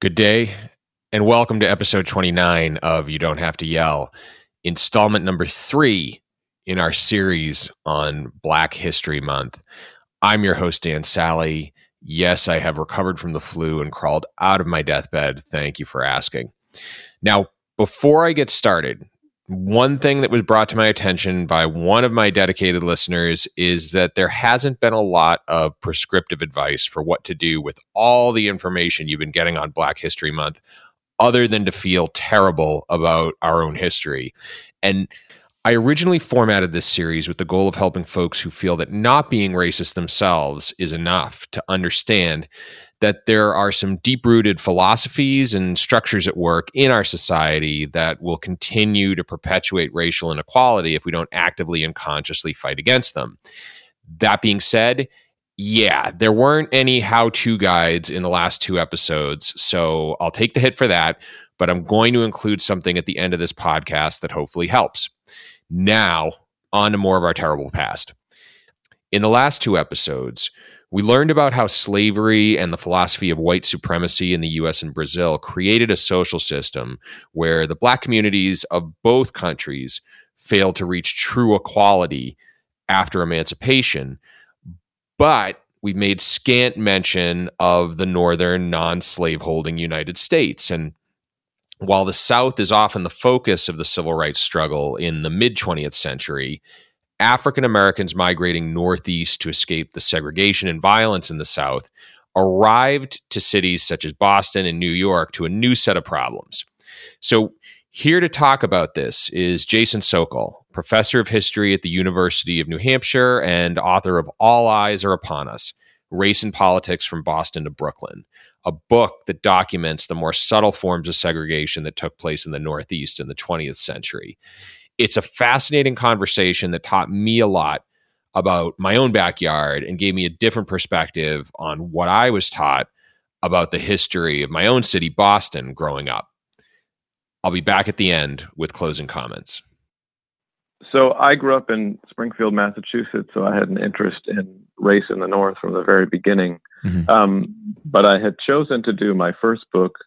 Good day, and welcome to episode 29 of You Don't Have to Yell, installment number three in our series on Black History Month. I'm your host, Dan Sally. Yes, I have recovered from the flu and crawled out of my deathbed. Thank you for asking. Now, before I get started, one thing that was brought to my attention by one of my dedicated listeners is that there hasn't been a lot of prescriptive advice for what to do with all the information you've been getting on Black History Month, other than to feel terrible about our own history. And I originally formatted this series with the goal of helping folks who feel that not being racist themselves is enough to understand that there are some deep rooted philosophies and structures at work in our society that will continue to perpetuate racial inequality if we don't actively and consciously fight against them. That being said, yeah, there weren't any how to guides in the last two episodes, so I'll take the hit for that, but I'm going to include something at the end of this podcast that hopefully helps. Now, on to more of our terrible past. In the last two episodes, we learned about how slavery and the philosophy of white supremacy in the US and Brazil created a social system where the black communities of both countries failed to reach true equality after emancipation. But we've made scant mention of the northern non slaveholding United States. And while the South is often the focus of the civil rights struggle in the mid 20th century, African Americans migrating northeast to escape the segregation and violence in the South arrived to cities such as Boston and New York to a new set of problems. So, here to talk about this is Jason Sokol, professor of history at the University of New Hampshire and author of All Eyes Are Upon Us Race and Politics from Boston to Brooklyn, a book that documents the more subtle forms of segregation that took place in the Northeast in the 20th century it's a fascinating conversation that taught me a lot about my own backyard and gave me a different perspective on what I was taught about the history of my own city, Boston, growing up. I'll be back at the end with closing comments. So I grew up in Springfield, Massachusetts, so I had an interest in race in the North from the very beginning. Mm-hmm. Um, but I had chosen to do my first book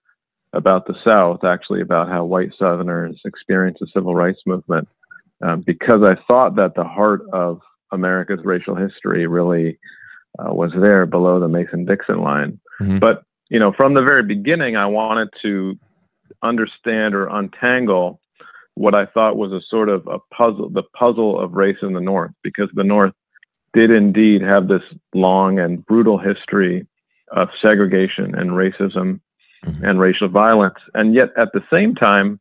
about the South, actually about how white Southerners experienced the civil rights movement, um, because I thought that the heart of America's racial history really uh, was there below the Mason-Dixon line. Mm-hmm. But you know, from the very beginning, I wanted to understand or untangle what I thought was a sort of a puzzle, the puzzle of race in the North, because the North did indeed have this long and brutal history of segregation and racism mm-hmm. and racial violence. And yet, at the same time,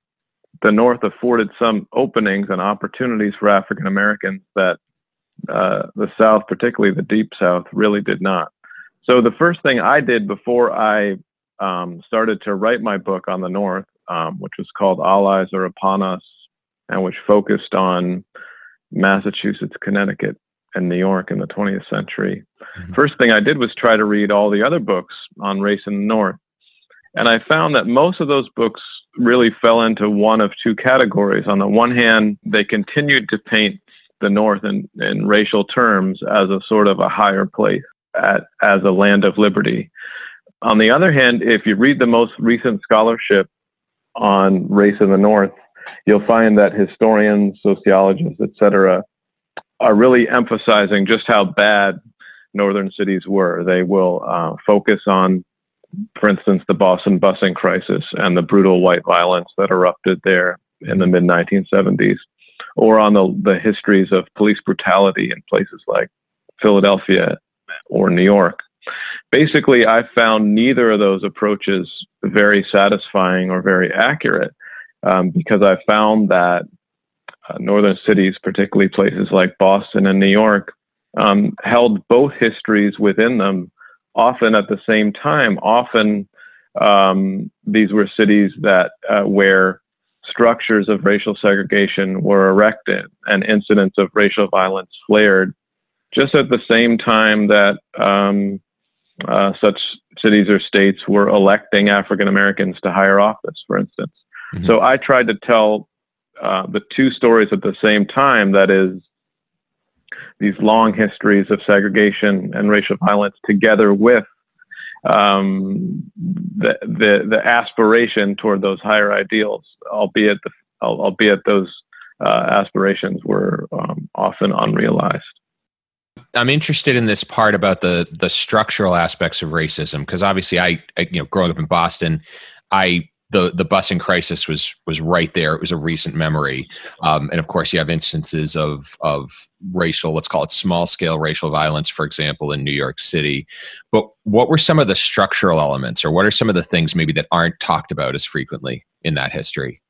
the North afforded some openings and opportunities for African Americans that uh, the South, particularly the Deep South, really did not. So, the first thing I did before I um, started to write my book on the North, um, which was called All Eyes Are Upon Us, and which focused on Massachusetts, Connecticut, and New York in the 20th century. Mm-hmm. First thing I did was try to read all the other books on race in the North. And I found that most of those books really fell into one of two categories. On the one hand, they continued to paint the North in, in racial terms as a sort of a higher place, at, as a land of liberty. On the other hand, if you read the most recent scholarship on race in the North, you'll find that historians, sociologists, etc., are really emphasizing just how bad northern cities were. They will uh, focus on for instance, the Boston busing crisis and the brutal white violence that erupted there in the mid 1970s, or on the, the histories of police brutality in places like Philadelphia or New York. Basically, I found neither of those approaches very satisfying or very accurate um, because I found that uh, northern cities, particularly places like Boston and New York, um, held both histories within them often at the same time. Often um, these were cities that uh, where structures of racial segregation were erected and incidents of racial violence flared, just at the same time that um, uh, such cities or states were electing African Americans to higher office, for instance. Mm-hmm. So I tried to tell uh, the two stories at the same time. That is, these long histories of segregation and racial violence together with um, the, the the aspiration toward those higher ideals, albeit the, albeit those uh, aspirations were um, often unrealized. I'm interested in this part about the the structural aspects of racism because obviously I, I, you know growing up in Boston, I the the busing crisis was was right there. It was a recent memory, um, and of course you have instances of of racial, let's call it small scale racial violence, for example, in New York City. But what were some of the structural elements, or what are some of the things maybe that aren't talked about as frequently in that history?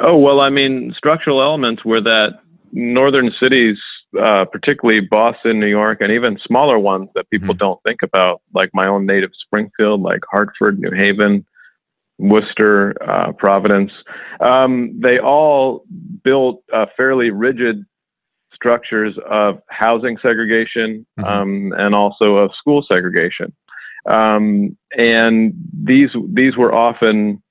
Oh well, I mean, structural elements were that northern cities uh, particularly Boston, New York, and even smaller ones that people mm-hmm. don't think about, like my own native Springfield, like Hartford, New Haven, Worcester, uh, Providence. Um, they all built uh, fairly rigid structures of housing segregation mm-hmm. um, and also of school segregation. Um, and these these were often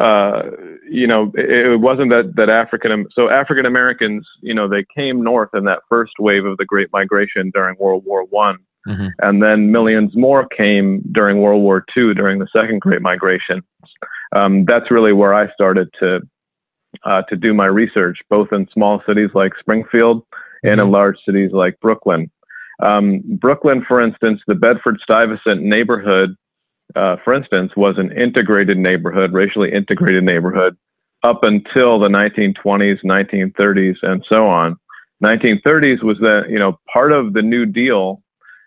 uh, you know, it, it, wasn't that that African so African Americans, you know, they came north in that first wave of the Great Migration during World War One, mm-hmm. and then millions more came during World War Two during the Second Great Migration. Um, that's really where I started to uh, to do my research, both in small cities like Springfield mm-hmm. and in mm-hmm. large cities like Brooklyn. Um, Brooklyn, for instance, the Bedford Stuyvesant neighborhood uh, for instance, was an integrated neighborhood, racially integrated neighborhood, up until the 1920s, 1930s, and so on. 1930s was the you know part of the New Deal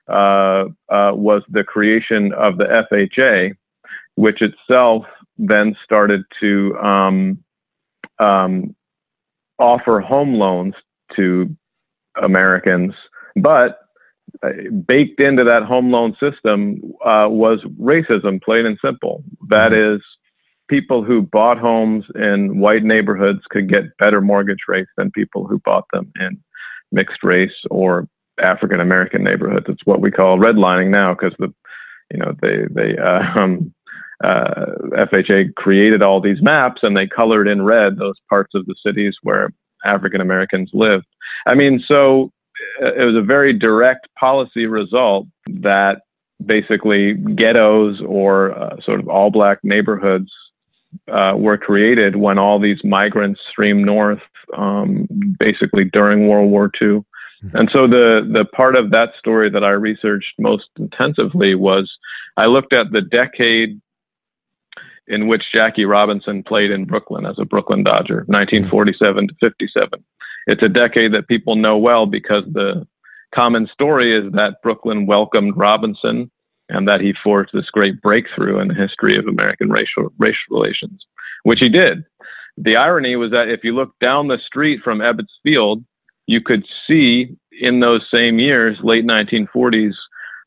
uh, uh, was the creation of the FHA, which itself then started to um, um, offer home loans to Americans, but baked into that home loan system uh, was racism, plain and simple. That mm-hmm. is, people who bought homes in white neighborhoods could get better mortgage rates than people who bought them in mixed race or African American neighborhoods. It's what we call redlining now because the, you know, they they uh, um, uh, FHA created all these maps and they colored in red those parts of the cities where African Americans lived. I mean, so it was a very direct policy result that basically ghettos or uh, sort of all black neighborhoods uh, were created when all these migrants streamed north, um, basically during World War II. Mm-hmm. And so the the part of that story that I researched most intensively was I looked at the decade in which Jackie Robinson played in Brooklyn as a Brooklyn Dodger, 1947 to 57 it's a decade that people know well because the common story is that Brooklyn welcomed Robinson and that he forged this great breakthrough in the history of American racial racial relations, which he did. The irony was that if you look down the street from Ebbets Field, you could see in those same years, late 1940s,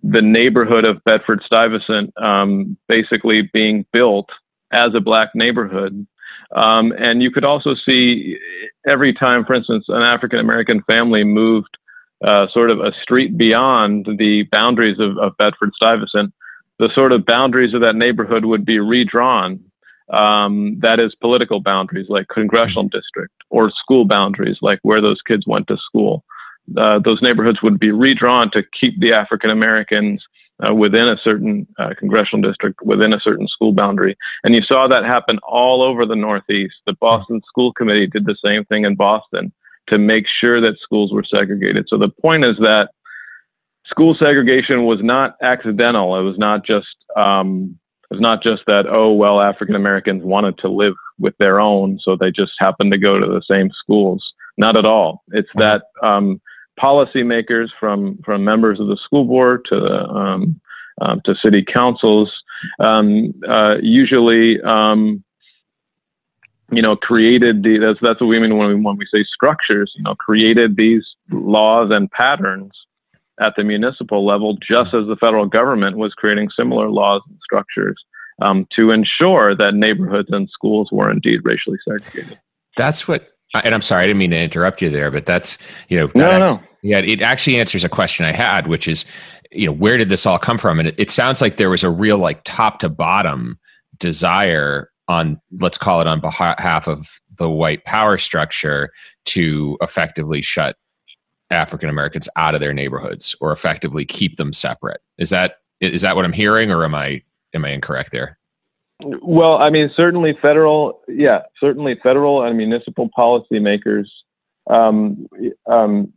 the neighborhood of Bedford Stuyvesant um, basically being built as a black neighborhood um, and you could also see every time, for instance, an African American family moved uh, sort of a street beyond the boundaries of, of Bedford Stuyvesant, the sort of boundaries of that neighborhood would be redrawn. Um, that is political boundaries like congressional mm-hmm. district or school boundaries like where those kids went to school. Uh, those neighborhoods would be redrawn to keep the African Americans uh, within a certain uh, congressional district, within a certain school boundary. And you saw that happen all over the Northeast. The Boston School Committee did the same thing in Boston to make sure that schools were segregated. So the point is that school segregation was not accidental. It was not just um, it was not just that oh well African Americans wanted to live with their own, so they just happened to go to the same schools. Not at all. It's that um, policymakers, from from members of the school board to um, um, to city councils, um, uh, usually. Um, you know, created the, that's, that's what we mean when we, when we say structures, you know, created these laws and patterns at the municipal level, just as the federal government was creating similar laws and structures um, to ensure that neighborhoods and schools were indeed racially segregated. That's what and I'm sorry, I didn't mean to interrupt you there, but that's you know, no, actually, no. yeah, it actually answers a question I had, which is, you know, where did this all come from? And it, it sounds like there was a real like top to bottom desire on, let's call it on behalf of the white power structure to effectively shut African Americans out of their neighborhoods or effectively keep them separate. Is that is that what I'm hearing, or am I am I incorrect there? Well, I mean, certainly federal, yeah, certainly federal and municipal policymakers um, um,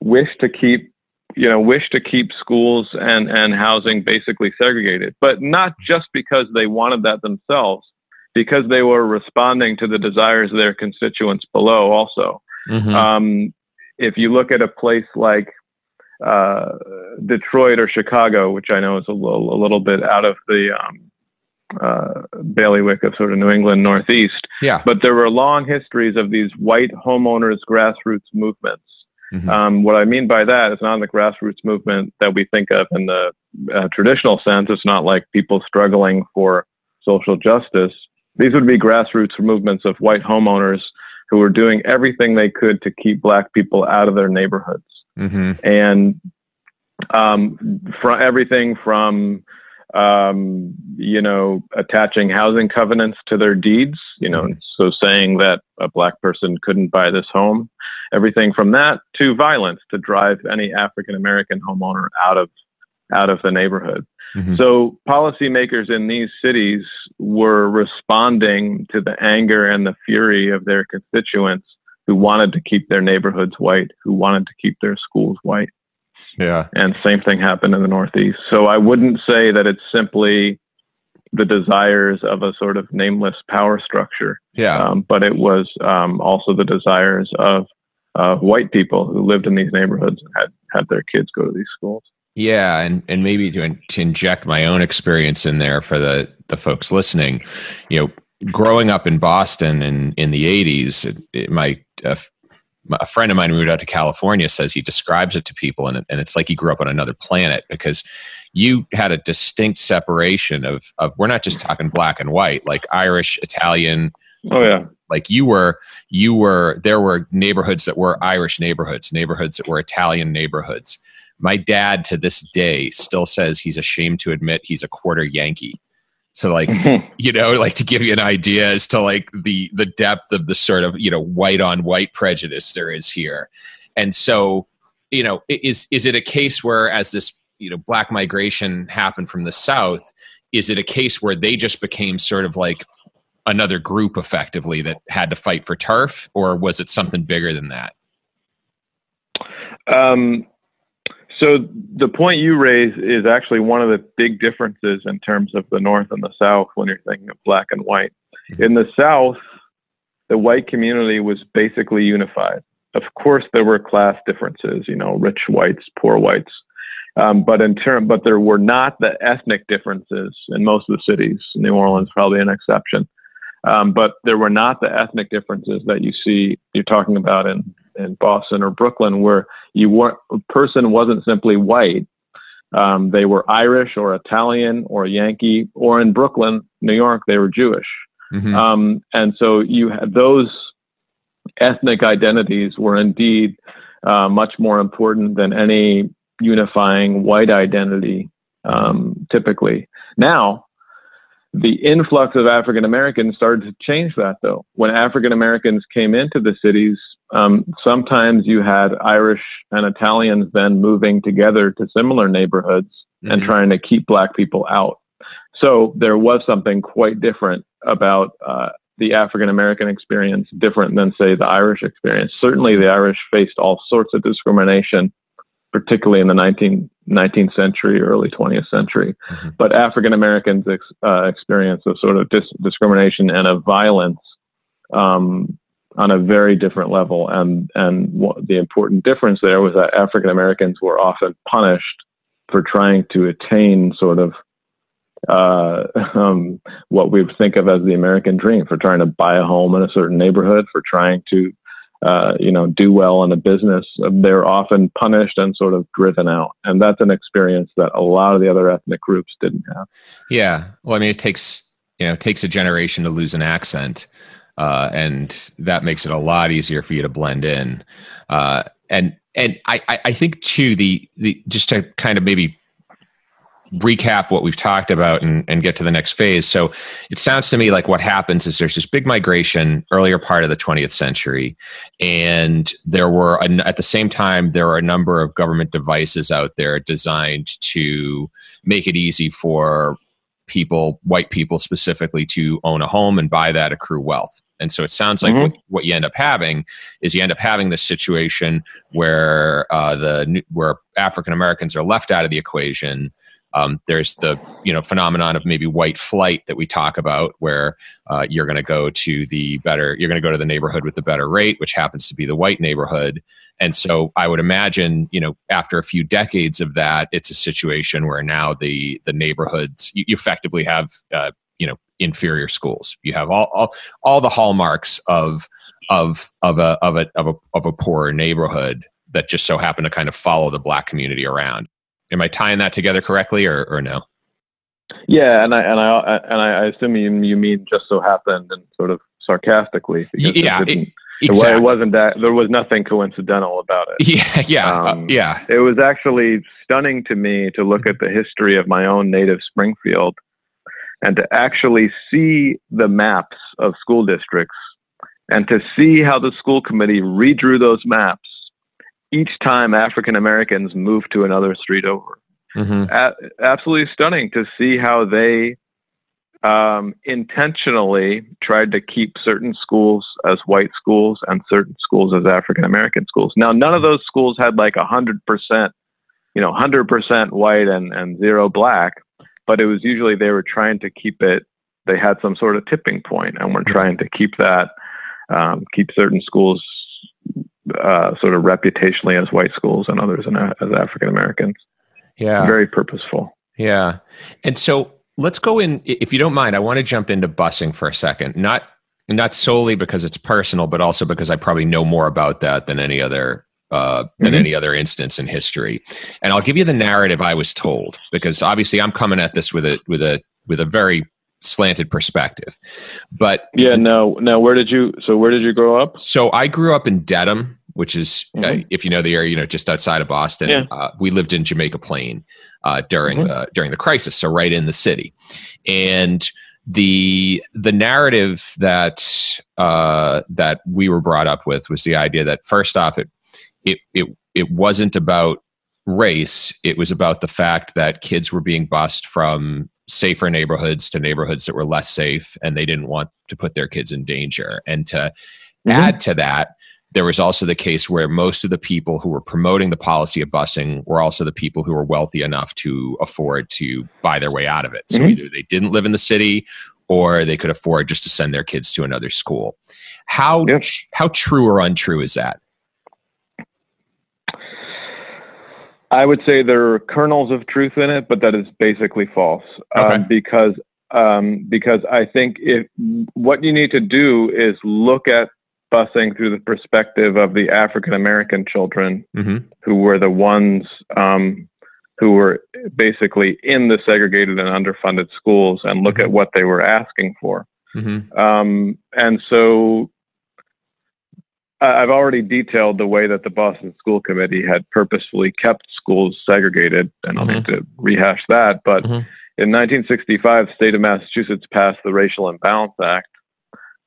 wish to keep, you know, wish to keep schools and and housing basically segregated, but not just because they wanted that themselves, because they were responding to the desires of their constituents below. Also, mm-hmm. um, if you look at a place like uh, Detroit or Chicago, which I know is a little, a little bit out of the um, uh, bailiwick of sort of New England Northeast. Yeah. But there were long histories of these white homeowners grassroots movements. Mm-hmm. Um, what I mean by that is not the grassroots movement that we think of in the uh, traditional sense. It's not like people struggling for social justice. These would be grassroots movements of white homeowners who were doing everything they could to keep black people out of their neighborhoods. Mm-hmm. And um, from everything from um, you know, attaching housing covenants to their deeds, you know, mm-hmm. so saying that a black person couldn't buy this home, everything from that to violence to drive any African American homeowner out of out of the neighborhood. Mm-hmm. So policymakers in these cities were responding to the anger and the fury of their constituents who wanted to keep their neighborhoods white, who wanted to keep their schools white. Yeah. And same thing happened in the Northeast. So I wouldn't say that it's simply the desires of a sort of nameless power structure. Yeah. Um, but it was um, also the desires of uh, white people who lived in these neighborhoods and had, had their kids go to these schools. Yeah, and, and maybe to, to inject my own experience in there for the, the folks listening, you know, growing up in Boston in, in the 80s, it, it, my uh, a friend of mine who moved out to California says he describes it to people, and, and it's like he grew up on another planet because you had a distinct separation of of we're not just talking black and white, like Irish, Italian. Oh yeah. Like you were, you were. There were neighborhoods that were Irish neighborhoods, neighborhoods that were Italian neighborhoods. My dad, to this day, still says he's ashamed to admit he's a quarter Yankee so like, you know, like to give you an idea as to like the the depth of the sort of, you know, white on white prejudice there is here. And so, you know, is is it a case where as this, you know, black migration happened from the south, is it a case where they just became sort of like another group effectively that had to fight for turf or was it something bigger than that? Um so the point you raise is actually one of the big differences in terms of the North and the South when you're thinking of black and white. Mm-hmm. In the South, the white community was basically unified. Of course, there were class differences, you know, rich whites, poor whites. Um, but in term, but there were not the ethnic differences in most of the cities. New Orleans probably an exception. Um, but there were not the ethnic differences that you see you're talking about in in Boston or Brooklyn, where you weren't a person wasn't simply white. Um, they were Irish or Italian or Yankee, or in Brooklyn, New York, they were Jewish. Mm-hmm. Um, and so you had those ethnic identities were indeed uh, much more important than any unifying white identity um, typically. Now, the influx of African Americans started to change that, though. When African Americans came into the cities, um, sometimes you had Irish and Italians then moving together to similar neighborhoods mm-hmm. and trying to keep Black people out. So there was something quite different about uh, the African American experience, different than, say, the Irish experience. Certainly, the Irish faced all sorts of discrimination particularly in the 19, 19th century, early 20th century. Mm-hmm. But African Americans' ex, uh, experience of sort of dis- discrimination and of violence um, on a very different level. And and the important difference there was that African Americans were often punished for trying to attain sort of uh, um, what we think of as the American dream, for trying to buy a home in a certain neighborhood, for trying to uh, you know, do well in a business, they're often punished and sort of driven out. And that's an experience that a lot of the other ethnic groups didn't have. Yeah. Well, I mean, it takes, you know, it takes a generation to lose an accent. Uh, and that makes it a lot easier for you to blend in. Uh, and, and I, I think too, the, the, just to kind of maybe recap what we've talked about and, and get to the next phase. So it sounds to me like what happens is there's this big migration earlier part of the 20th century, and there were at the same time there are a number of government devices out there designed to make it easy for people, white people specifically, to own a home and buy that accrue wealth. And so it sounds like mm-hmm. what, what, you end up having is you end up having this situation where uh, the where African Americans are left out of the equation. Um, there's the you know phenomenon of maybe white flight that we talk about, where uh, you're going to go to the better, you're going to go to the neighborhood with the better rate, which happens to be the white neighborhood. And so I would imagine, you know, after a few decades of that, it's a situation where now the the neighborhoods you, you effectively have uh, you know inferior schools. You have all all, all the hallmarks of of of a of a of a of a poorer neighborhood that just so happen to kind of follow the black community around. Am I tying that together correctly, or or no? Yeah, and I and I and I assume you you mean just so happened and sort of sarcastically. Yeah, it, exactly. it, wasn't that there was nothing coincidental about it. Yeah, yeah, uh, um, uh, yeah. It was actually stunning to me to look at the history of my own native Springfield and to actually see the maps of school districts and to see how the school committee redrew those maps each time African Americans moved to another street over. Mm-hmm. A- absolutely stunning to see how they um, intentionally tried to keep certain schools as white schools and certain schools as African American schools. Now, none of those schools had like a hundred percent, you know, hundred percent white and, and zero black, but it was usually they were trying to keep it. They had some sort of tipping point, and were trying to keep that, um, keep certain schools uh, sort of reputationally as white schools and others and as African Americans. Yeah, very purposeful. Yeah, and so let's go in, if you don't mind. I want to jump into busing for a second, not not solely because it's personal, but also because I probably know more about that than any other uh, than mm-hmm. any other instance in history. And I'll give you the narrative I was told because obviously I'm coming at this with a with a with a very slanted perspective. But yeah, no, no. Where did you? So where did you grow up? So I grew up in Dedham, which is uh, mm-hmm. uh, if you know the area, you know, just outside of Boston. Yeah. Uh, we lived in Jamaica Plain uh, during mm-hmm. the during the crisis, so right in the city, and the the narrative that uh, that we were brought up with was the idea that first off, it it it it wasn't about race. It was about the fact that kids were being bused from safer neighborhoods to neighborhoods that were less safe, and they didn't want to put their kids in danger. And to mm-hmm. add to that, there was also the case where most of the people who were promoting the policy of busing were also the people who were wealthy enough to afford to buy their way out of it. So mm-hmm. either they didn't live in the city or they could afford just to send their kids to another school. How how true or untrue is that? I would say there are kernels of truth in it, but that is basically false. Um, okay. Um, because um, because I think if what you need to do is look at busing through the perspective of the African American children mm-hmm. who were the ones um, who were basically in the segregated and underfunded schools, and look mm-hmm. at what they were asking for. Mm-hmm. Um, and so I've already detailed the way that the Boston School Committee had purposefully kept schools segregated, and I'll mm-hmm. need to rehash that. But mm-hmm. in 1965, the state of Massachusetts passed the Racial Imbalance Act,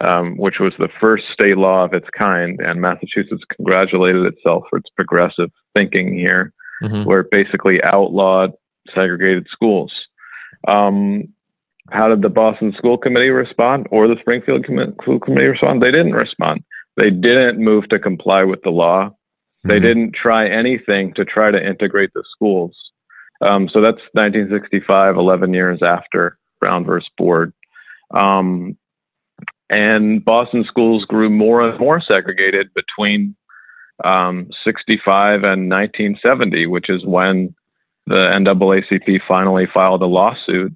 um, which was the first state law of its kind, and Massachusetts congratulated itself for its progressive thinking here, mm-hmm. where it basically outlawed segregated schools. Um, how did the Boston School Committee respond, or the Springfield School Committee respond? They didn't respond they didn't move to comply with the law. They mm-hmm. didn't try anything to try to integrate the schools. Um, so that's 1965, 11 years after Brown versus Board. Um, and Boston schools grew more and more segregated between um, 65 and 1970, which is when the NAACP finally filed a lawsuit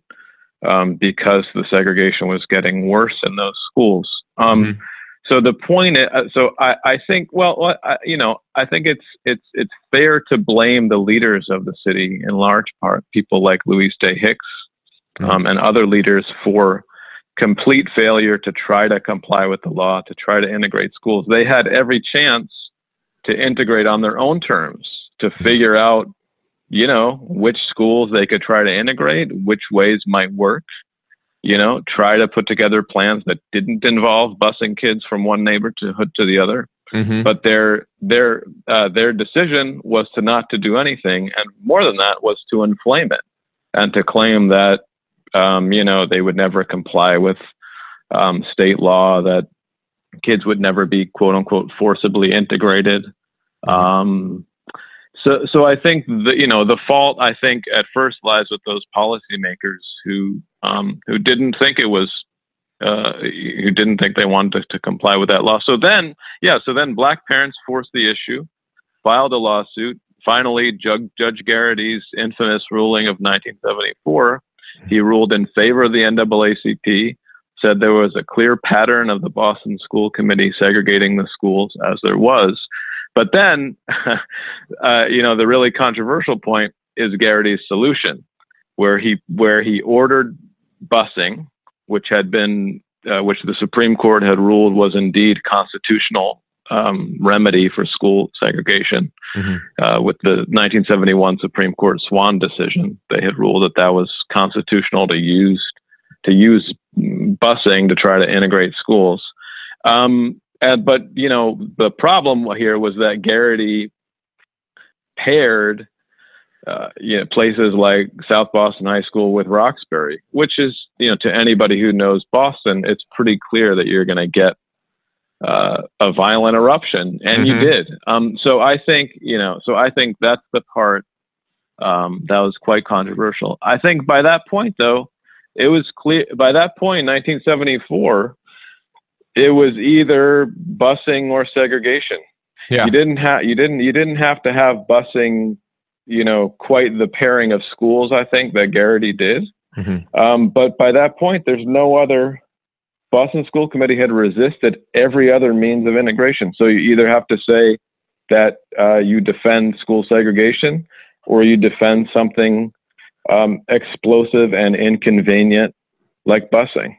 um, because the segregation was getting worse in those schools. Um, mm-hmm so the point is, uh, so I, I think, well, I, you know, I think it's it's it's fair to blame the leaders of the city in large part, people like Louise Day Hicks mm-hmm. um, and other leaders for complete failure to try to comply with the law, to try to integrate schools. They had every chance to integrate on their own terms, to mm-hmm. figure out you know, which schools they could try to integrate, which ways might work. You know, try to put together plans that didn't involve busing kids from one neighbor to hood to the other. Mm-hmm. But their their uh, their decision was to not to do anything, and more than that was to inflame it and to claim that um, you know they would never comply with um, state law, that kids would never be quote unquote forcibly integrated. Mm-hmm. Um, so, so I think the you know the fault I think at first lies with those policymakers who um, who didn't think it was uh, who didn't think they wanted to, to, comply with that law. So then, yeah, so then black parents forced the issue, filed a lawsuit. Finally, Judge, Judge Garrity's infamous ruling of 1974, he ruled in favor of the NAACP, said there was a clear pattern of the Boston School Committee segregating the schools as there was. But then, uh, you know, the really controversial point is Garrity's solution, where he where he ordered busing which had been uh, which the Supreme Court had ruled was indeed constitutional um, remedy for school segregation. Mm-hmm. Uh, with the 1971 Supreme Court Swann decision, they had ruled that that was constitutional to use to use busing to try to integrate schools. Um, and, but you know the problem here was that Garrity paired uh, you know, places like South Boston High School with Roxbury, which is, you know, to anybody who knows Boston, it's pretty clear that you're going to get uh, a violent eruption, and mm-hmm. you did. Um, so I think, you know, so I think that's the part um, that was quite controversial. I think by that point, though, it was clear. By that point, 1974, it was either busing or segregation. Yeah. You didn't have you didn't you didn't have to have busing you know, quite the pairing of schools, I think, that Garrity did. Mm-hmm. Um, but by that point, there's no other. Boston School Committee had resisted every other means of integration. So you either have to say that uh, you defend school segregation or you defend something um, explosive and inconvenient like busing.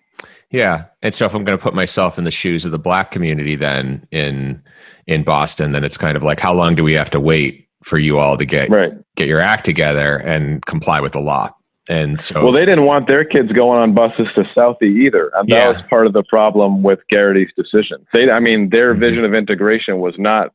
Yeah, and so if I'm going to put myself in the shoes of the black community, then in in Boston, then it's kind of like, how long do we have to wait for you all to get right. get your act together and comply with the law. And so, well, they didn't want their kids going on buses to Southie either, and that yeah. was part of the problem with Garrity's decision. They, I mean, their mm-hmm. vision of integration was not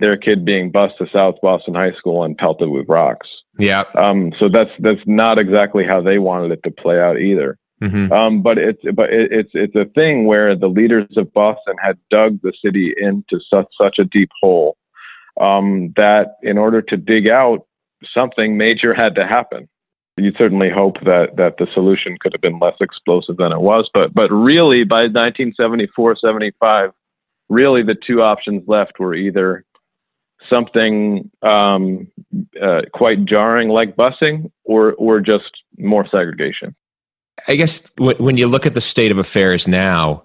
their kid being bused to South Boston High School and pelted with rocks. Yeah. Um. So that's that's not exactly how they wanted it to play out either. Mm-hmm. Um. But it's but it, it's it's a thing where the leaders of Boston had dug the city into such such a deep hole um, that in order to dig out something major had to happen. You certainly hope that that the solution could have been less explosive than it was, but but really by 1974, 75, really the two options left were either something um, uh, quite jarring like busing, or or just more segregation. I guess when you look at the state of affairs now,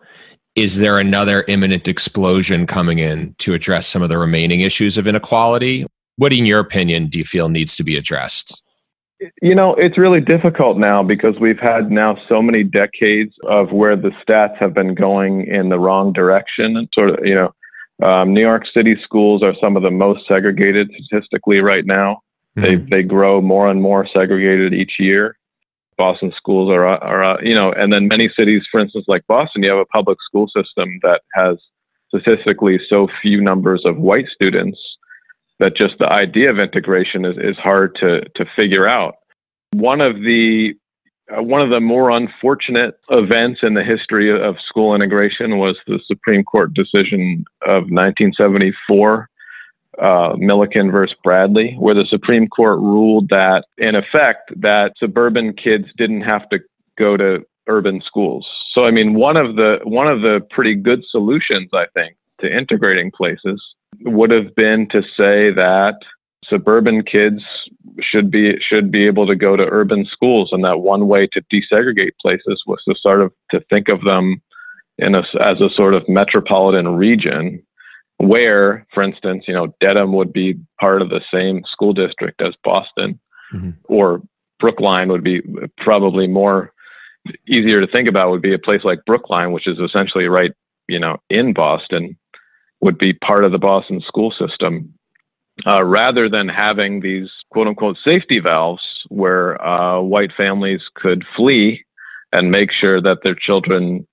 is there another imminent explosion coming in to address some of the remaining issues of inequality? What, in your opinion, do you feel needs to be addressed? You know, it's really difficult now because we've had now so many decades of where the stats have been going in the wrong direction. And sort of, you know, um, New York City schools are some of the most segregated statistically right now. Mm-hmm. They they grow more and more segregated each year. Boston schools are, are, uh, you know, and then many cities, for instance, like Boston, you have a public school system that has statistically so few numbers of white students that just the idea of integration is, is hard to, to figure out. One of the uh, one of the more unfortunate events in the history of school integration was the Supreme Court decision of 1974 uh, Milliken versus Bradley, where the Supreme Court ruled that, in effect, that suburban kids didn't have to go to urban schools. So, I mean, one of the one of the pretty good solutions, I think, to integrating places would have been to say that suburban kids should be should be able to go to urban schools, and that one way to desegregate places was to sort of to think of them in a, as a sort of metropolitan region where, for instance, you know, Dedham would be part of the same school district as Boston, mm-hmm. or Brookline would be probably more easier to think about. Would be a place like Brookline, which is essentially right, you know, in Boston, would be part of the Boston school system. uh, rather than having these quote unquote safety valves where uh, white families could flee and make sure that their children,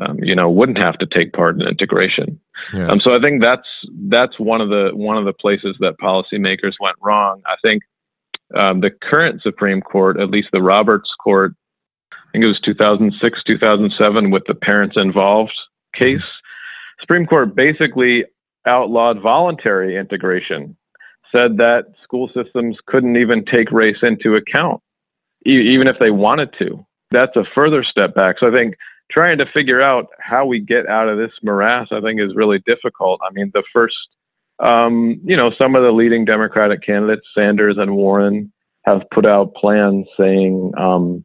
um, you know, wouldn't have to take part in integration. Yeah. Um, so I think that's that's one of the one of the places that policymakers went wrong. I think um, the current Supreme Court, at least the Roberts Court, I think it was 2006, 2007, with the parents involved case. Supreme Court basically outlawed voluntary integration, said that school systems couldn't even take race into account, e- even if they wanted to. That's a further step back. So I think trying to figure out how we get out of this morass, I think, is really difficult. I mean, the first, um, you know, some of the leading Democratic candidates, Sanders and Warren, have put out plans saying um,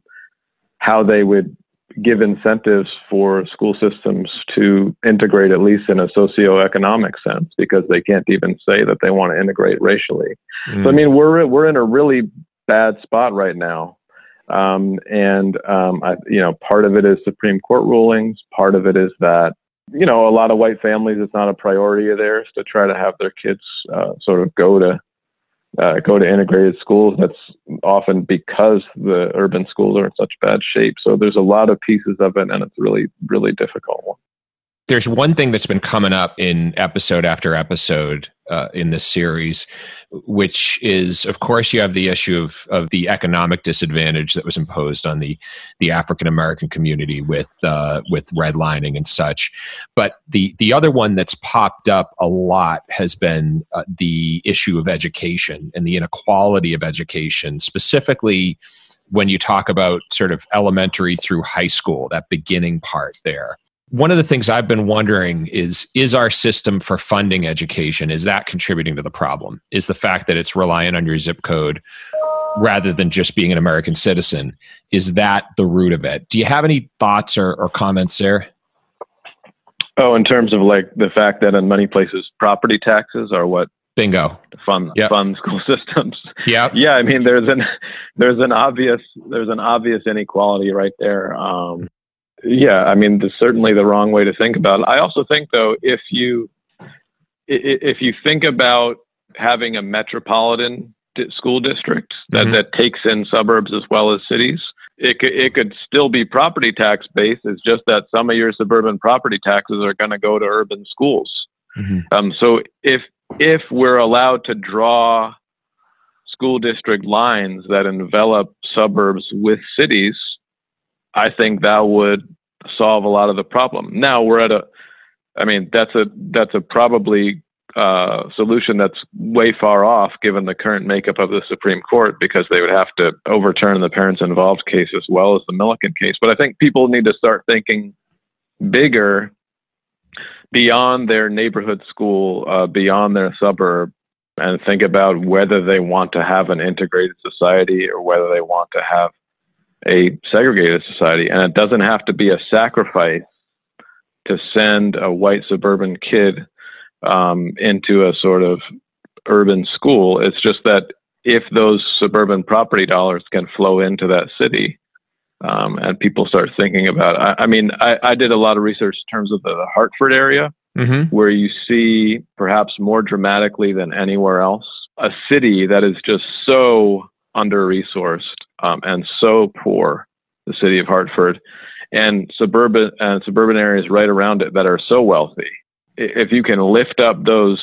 how they would give incentives for school systems to integrate at least in a socioeconomic sense because they can't even say that they want to integrate racially. Mm. So I mean we're we're in a really bad spot right now. Um, and um, I, you know, part of it is Supreme Court rulings. Part of it is that you know a lot of white families it's not a priority of theirs to try to have their kids uh, sort of go to uh, go to integrated schools. That's often because the urban schools are in such bad shape. So there's a lot of pieces of it, and it's really, really difficult one there's one thing that's been coming up in episode after episode uh, in this series, which is, of course, you have the issue of, of the economic disadvantage that was imposed on the the African American community with uh, with redlining and such. But the the other one that's popped up a lot has been uh, the issue of education and the inequality of education, specifically when you talk about sort of elementary through high school, that beginning part there one of the things I've been wondering is is our system for funding education is that contributing to the problem? Is the fact that it's reliant on your zip code rather than just being an American citizen is that the root of it? Do you have any thoughts or, or comments there? Oh, in terms of like the fact that in many places property taxes are what bingo fund yep. fund school systems. Yeah, yeah. I mean, there's an there's an obvious there's an obvious inequality right there. Um, yeah, I mean, that's certainly the wrong way to think about it. I also think, though, if you if you think about having a metropolitan school district that, mm-hmm. that takes in suburbs as well as cities, it could, it could still be property tax based. It's just that some of your suburban property taxes are going to go to urban schools. Mm-hmm. Um, so if if we're allowed to draw school district lines that envelop suburbs with cities, I think that would solve a lot of the problem. Now we're at a, I mean, that's a that's a probably uh, solution that's way far off given the current makeup of the Supreme Court because they would have to overturn the parents involved case as well as the Milliken case. But I think people need to start thinking bigger beyond their neighborhood school, uh, beyond their suburb, and think about whether they want to have an integrated society or whether they want to have a segregated society. And it doesn't have to be a sacrifice to send a white suburban kid um, into a sort of urban school. It's just that if those suburban property dollars can flow into that city, um, and people start thinking about, I, I mean, I, I, did a lot of research in terms of the, Hartford area, mm-hmm. where you see perhaps more dramatically than anywhere else a city that is just so under resourced um, and so poor, the city of Hartford, and suburban and suburban areas right around it that are so wealthy. If you can lift up those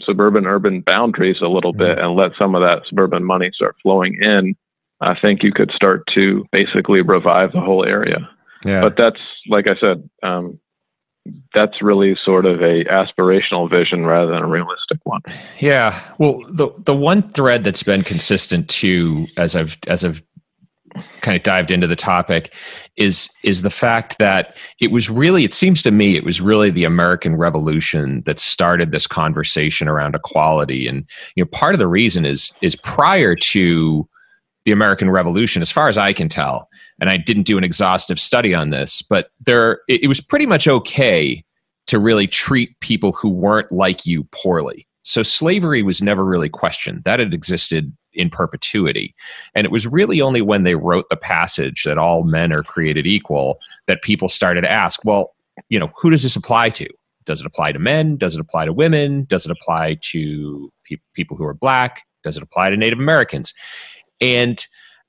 suburban urban boundaries a little bit and let some of that suburban money start flowing in, I think you could start to basically revive the whole area. Yeah. But that's like I said, um, that's really sort of a aspirational vision rather than a realistic one. Yeah. Well, the the one thread that's been consistent too, as I've as I've kind of dived into the topic, is is the fact that it was really, it seems to me, it was really the American Revolution that started this conversation around equality. And you know, part of the reason is is prior to the American Revolution, as far as I can tell, and I didn't do an exhaustive study on this, but there it, it was pretty much okay to really treat people who weren't like you poorly. So slavery was never really questioned. That had existed in perpetuity. And it was really only when they wrote the passage that all men are created equal that people started to ask, well, you know, who does this apply to? Does it apply to men? Does it apply to women? Does it apply to pe- people who are black? Does it apply to Native Americans? And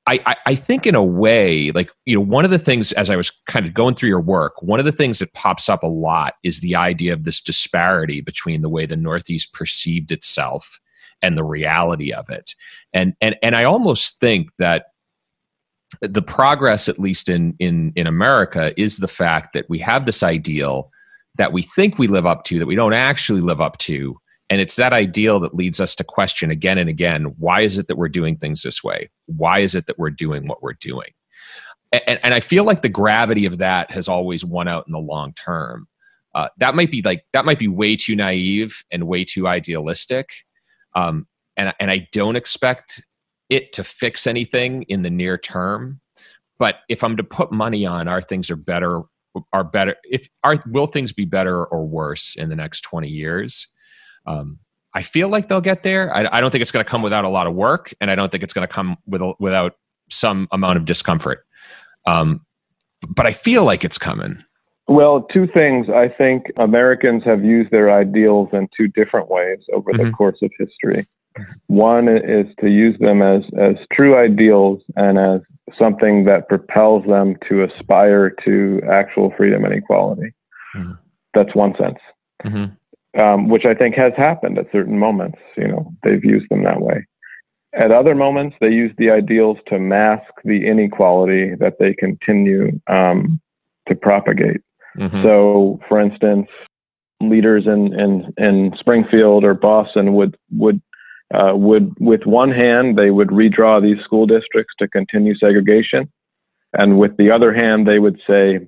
I, I, I think in a way, like, you know, one of the things as I was kind of going through your work, one of the things that pops up a lot is the idea of this disparity between the way the Northeast perceived itself and the reality of it. And and and I almost think that the progress, at least in in in America, is the fact that we have this ideal that we think we live up to that we don't actually live up to and it's that ideal that leads us to question again and again why is it that we're doing things this way? Why is it that we're doing what we're doing? And, and I feel like the gravity of that has always won out in the long term. Uh, that might be like that might be way too naive and way too idealistic. Um, and and I don't expect it to fix anything in the near term. But if I'm to put money on, our things are better are better if are will things be better or worse in the next 20 years um, I feel like they'll get there. I, I don't think it's going to come without a lot of work, and I don't think it's going to come with without some amount of discomfort. Um, but I feel like it's coming. Well, two things. I think Americans have used their ideals in two different ways over mm-hmm. the course of history. One is to use them as, as true ideals and as something that propels them to aspire to actual freedom and equality. Mm-hmm. That's one sense. Mm-hmm um, which I think has happened at certain moments. You know, they've used them that way. At other moments, they use the ideals to mask the inequality that they continue um, to propagate. Mm-hmm. So, for instance, leaders in, in, in Springfield or Boston would would uh, would with one hand they would redraw these school districts to continue segregation, and with the other hand they would say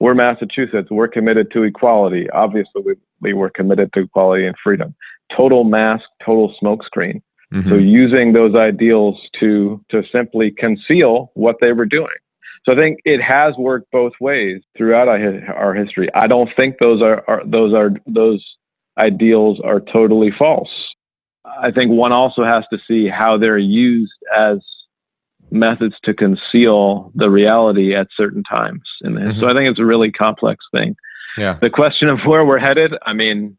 we're Massachusetts. We're committed to equality. Obviously, we, we were committed to equality and freedom. Total mask, total smokescreen. Mm-hmm. So using those ideals to to simply conceal what they were doing. So I think it has worked both ways throughout our history. I don't think those are, are those are those ideals are totally false. I think one also has to see how they're used as methods to conceal the reality at certain times. And mm-hmm. so I think it's a really complex thing. Yeah. The question of where we're headed, I mean,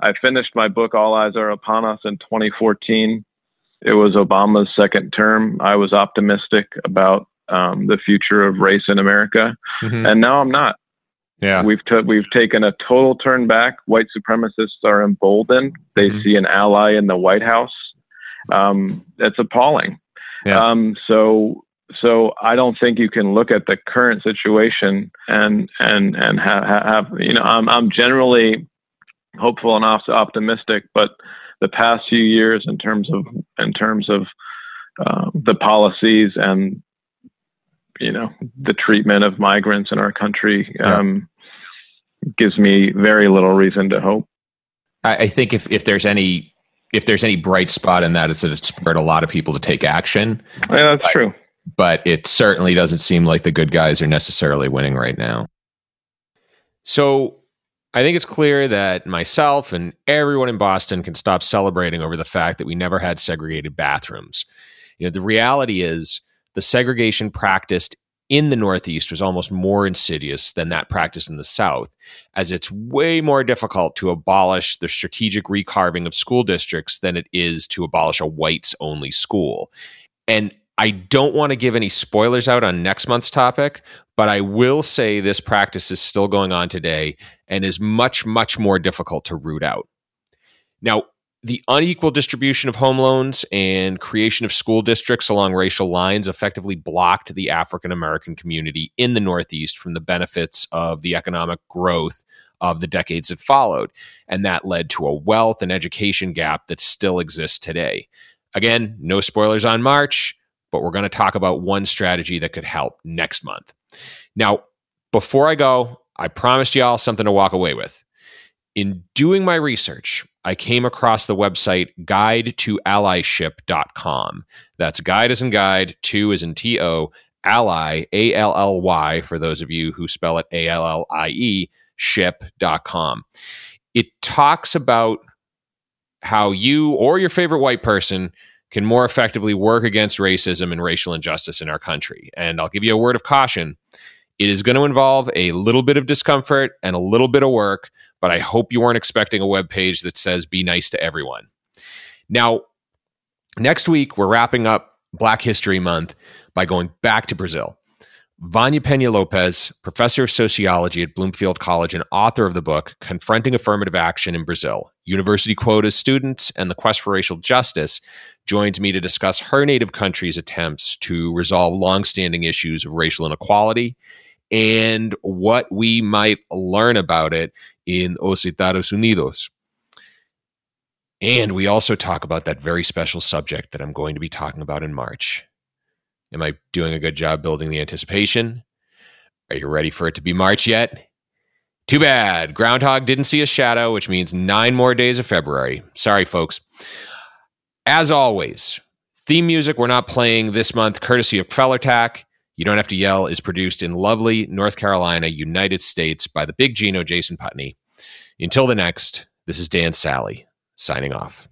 I finished my book, All Eyes Are Upon Us, in 2014. It was Obama's second term. I was optimistic about um, the future of race in America, mm-hmm. and now I'm not. Yeah, we've t- we've taken a total turn back. White supremacists are emboldened. They mm-hmm. see an ally in the White House. Um, it's appalling. Yeah. Um, so so I don't think you can look at the current situation and and and have, have you know I'm I'm generally hopeful and optimistic, but the past few years in terms of in terms of uh, the policies and you know the treatment of migrants in our country um, yeah. gives me very little reason to hope. I, I think if if there's any if there's any bright spot in that, it's that it's spurred a lot of people to take action. Yeah, that's but, true. But it certainly doesn't seem like the good guys are necessarily winning right now. So I think it's clear that myself and everyone in Boston can stop celebrating over the fact that we never had segregated bathrooms. You know, the reality is the segregation practiced in the Northeast was almost more insidious than that practice in the South, as it's way more difficult to abolish the strategic recarving of school districts than it is to abolish a whites only school. And I don't want to give any spoilers out on next month's topic, but I will say this practice is still going on today and is much, much more difficult to root out. Now, the unequal distribution of home loans and creation of school districts along racial lines effectively blocked the African American community in the Northeast from the benefits of the economic growth of the decades that followed. And that led to a wealth and education gap that still exists today. Again, no spoilers on March, but we're going to talk about one strategy that could help next month. Now, before I go, I promised y'all something to walk away with. In doing my research, I came across the website guide to allyship.com. That's guide as in guide, two as in T O, ally, A L L Y, for those of you who spell it A L L I E, ship.com. It talks about how you or your favorite white person can more effectively work against racism and racial injustice in our country. And I'll give you a word of caution. It is going to involve a little bit of discomfort and a little bit of work, but I hope you weren't expecting a web page that says be nice to everyone. Now, next week, we're wrapping up Black History Month by going back to Brazil. Vânia Penha-Lopes, professor of sociology at Bloomfield College and author of the book Confronting Affirmative Action in Brazil, University Quotas Students and the Quest for Racial Justice, joins me to discuss her native country's attempts to resolve longstanding issues of racial inequality and what we might learn about it in Os Estados Unidos. And we also talk about that very special subject that I'm going to be talking about in March Am I doing a good job building the anticipation? Are you ready for it to be March yet? Too bad. Groundhog didn't see a shadow, which means nine more days of February. Sorry, folks. As always, theme music we're not playing this month, courtesy of Quellertac. You Don't Have to Yell is produced in lovely North Carolina, United States by the big Gino Jason Putney. Until the next, this is Dan Sally signing off.